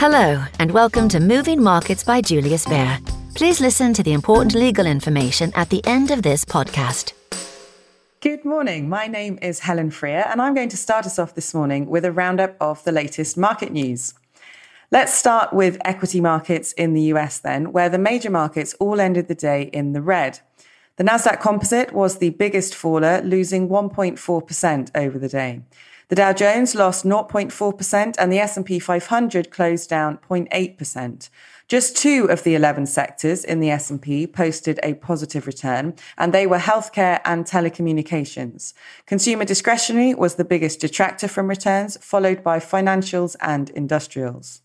Hello, and welcome to Moving Markets by Julius Baer. Please listen to the important legal information at the end of this podcast. Good morning. My name is Helen Freer, and I'm going to start us off this morning with a roundup of the latest market news. Let's start with equity markets in the US then, where the major markets all ended the day in the red. The Nasdaq Composite was the biggest faller, losing 1.4% over the day. The Dow Jones lost 0.4% and the S&P 500 closed down 0.8%. Just two of the 11 sectors in the S&P posted a positive return, and they were healthcare and telecommunications. Consumer discretionary was the biggest detractor from returns, followed by financials and industrials.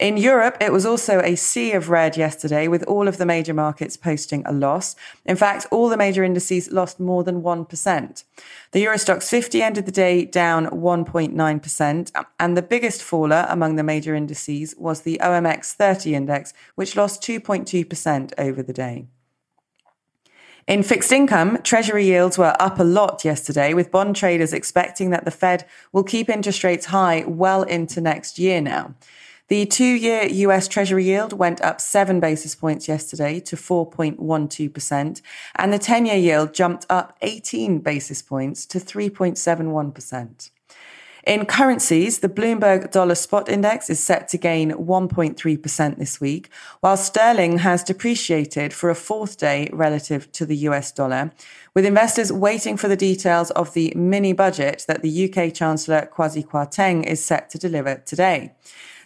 In Europe, it was also a sea of red yesterday, with all of the major markets posting a loss. In fact, all the major indices lost more than 1%. The Euro Stoxx 50 ended the day down 1.9%, and the biggest faller among the major indices was the OMX 30 index, which lost 2.2% over the day. In fixed income, Treasury yields were up a lot yesterday, with bond traders expecting that the Fed will keep interest rates high well into next year now. The two year US Treasury yield went up seven basis points yesterday to 4.12%, and the 10 year yield jumped up 18 basis points to 3.71%. In currencies, the Bloomberg Dollar Spot Index is set to gain 1.3% this week, while sterling has depreciated for a fourth day relative to the US dollar, with investors waiting for the details of the mini budget that the UK Chancellor Kwasi Kwarteng is set to deliver today.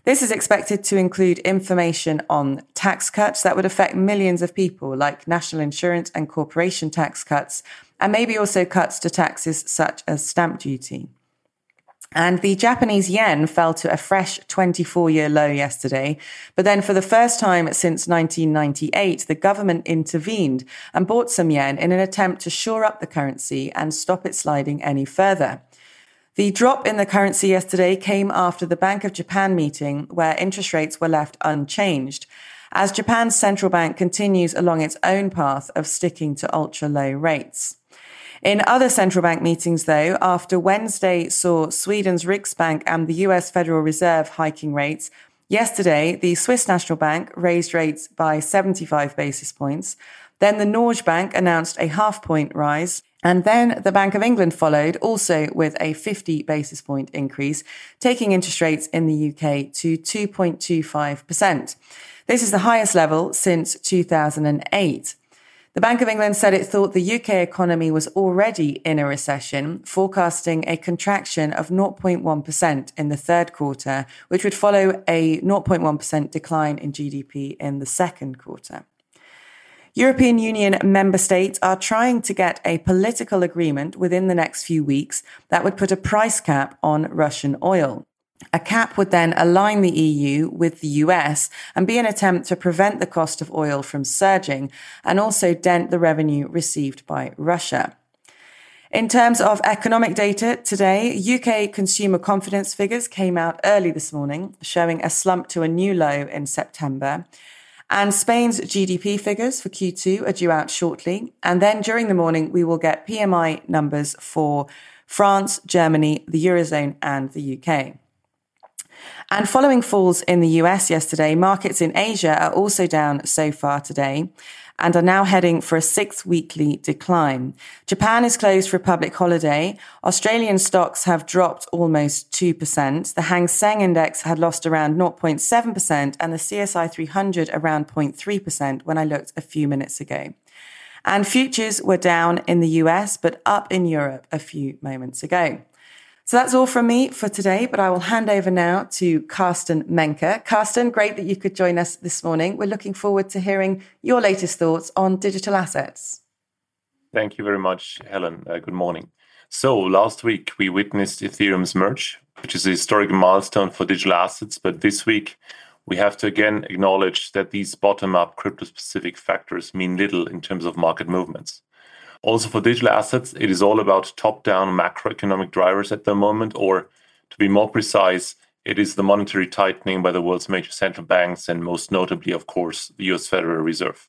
This is expected to include information on tax cuts that would affect millions of people, like national insurance and corporation tax cuts, and maybe also cuts to taxes such as stamp duty. And the Japanese yen fell to a fresh 24 year low yesterday. But then, for the first time since 1998, the government intervened and bought some yen in an attempt to shore up the currency and stop it sliding any further. The drop in the currency yesterday came after the Bank of Japan meeting, where interest rates were left unchanged, as Japan's central bank continues along its own path of sticking to ultra low rates. In other central bank meetings, though, after Wednesday saw Sweden's Riksbank and the US Federal Reserve hiking rates, yesterday the Swiss National Bank raised rates by 75 basis points. Then the Norges Bank announced a half point rise, and then the Bank of England followed, also with a 50 basis point increase, taking interest rates in the UK to 2.25%. This is the highest level since 2008. The Bank of England said it thought the UK economy was already in a recession, forecasting a contraction of 0.1% in the third quarter, which would follow a 0.1% decline in GDP in the second quarter. European Union member states are trying to get a political agreement within the next few weeks that would put a price cap on Russian oil. A cap would then align the EU with the US and be an attempt to prevent the cost of oil from surging and also dent the revenue received by Russia. In terms of economic data today, UK consumer confidence figures came out early this morning, showing a slump to a new low in September. And Spain's GDP figures for Q2 are due out shortly. And then during the morning, we will get PMI numbers for France, Germany, the Eurozone, and the UK. And following falls in the US yesterday, markets in Asia are also down so far today and are now heading for a sixth weekly decline. Japan is closed for a public holiday. Australian stocks have dropped almost 2%. The Hang Seng index had lost around 0.7% and the CSI 300 around 0.3% when I looked a few minutes ago. And futures were down in the US, but up in Europe a few moments ago. So that's all from me for today, but I will hand over now to Carsten Menke. Carsten, great that you could join us this morning. We're looking forward to hearing your latest thoughts on digital assets. Thank you very much, Helen. Uh, good morning. So, last week we witnessed Ethereum's merge, which is a historic milestone for digital assets. But this week we have to again acknowledge that these bottom up crypto specific factors mean little in terms of market movements. Also, for digital assets, it is all about top down macroeconomic drivers at the moment, or to be more precise, it is the monetary tightening by the world's major central banks, and most notably, of course, the US Federal Reserve.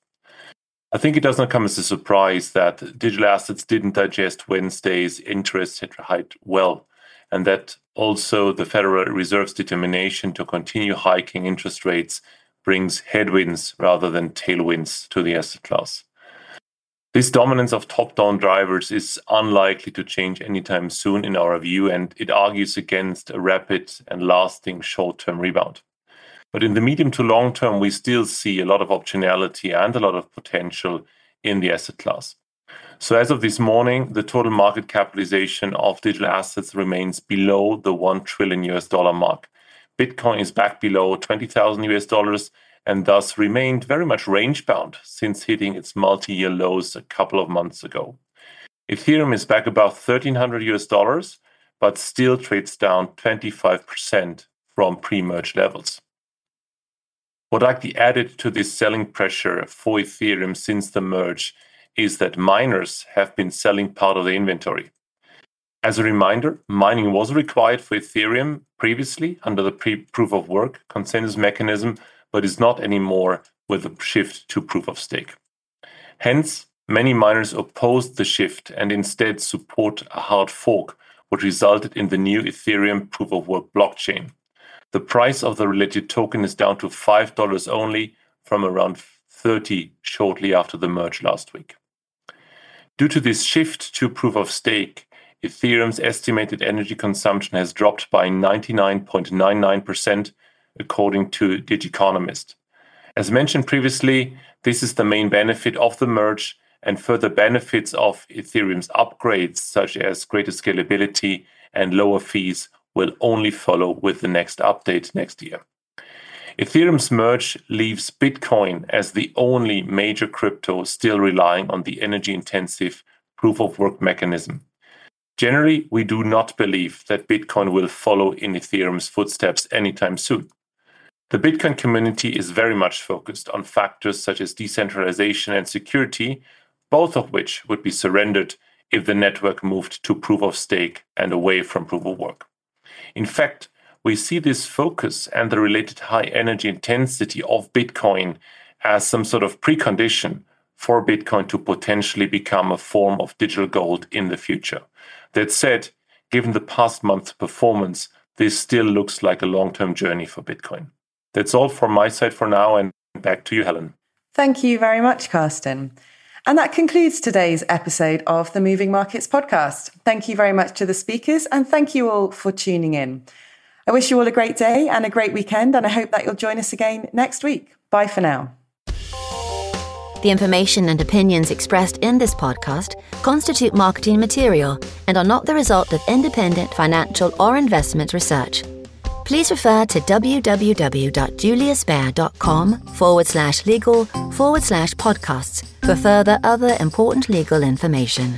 I think it does not come as a surprise that digital assets didn't digest Wednesday's interest rate hike well, and that also the Federal Reserve's determination to continue hiking interest rates brings headwinds rather than tailwinds to the asset class. This dominance of top down drivers is unlikely to change anytime soon, in our view, and it argues against a rapid and lasting short term rebound. But in the medium to long term, we still see a lot of optionality and a lot of potential in the asset class. So, as of this morning, the total market capitalization of digital assets remains below the 1 trillion US dollar mark. Bitcoin is back below 20,000 US dollars and thus remained very much range bound since hitting its multi year lows a couple of months ago. Ethereum is back above 1300 US dollars, but still trades down 25% from pre merge levels. What likely added to this selling pressure for Ethereum since the merge is that miners have been selling part of the inventory. As a reminder, mining was required for Ethereum previously under the pre proof of work consensus mechanism, but is not anymore with the shift to proof of stake. Hence, many miners opposed the shift and instead support a hard fork, which resulted in the new Ethereum proof of work blockchain. The price of the related token is down to $5 only from around 30 shortly after the merge last week. Due to this shift to proof of stake, Ethereum's estimated energy consumption has dropped by 99.99%, according to Digiconomist. As mentioned previously, this is the main benefit of the merge, and further benefits of Ethereum's upgrades, such as greater scalability and lower fees, will only follow with the next update next year. Ethereum's merge leaves Bitcoin as the only major crypto still relying on the energy intensive proof of work mechanism. Generally, we do not believe that Bitcoin will follow in Ethereum's footsteps anytime soon. The Bitcoin community is very much focused on factors such as decentralization and security, both of which would be surrendered if the network moved to proof of stake and away from proof of work. In fact, we see this focus and the related high energy intensity of Bitcoin as some sort of precondition for Bitcoin to potentially become a form of digital gold in the future. That said, given the past month's performance, this still looks like a long term journey for Bitcoin. That's all from my side for now, and back to you, Helen. Thank you very much, Carsten. And that concludes today's episode of the Moving Markets podcast. Thank you very much to the speakers, and thank you all for tuning in. I wish you all a great day and a great weekend, and I hope that you'll join us again next week. Bye for now. The information and opinions expressed in this podcast constitute marketing material and are not the result of independent financial or investment research. Please refer to www.juliusbaer.com forward slash legal forward slash podcasts for further other important legal information.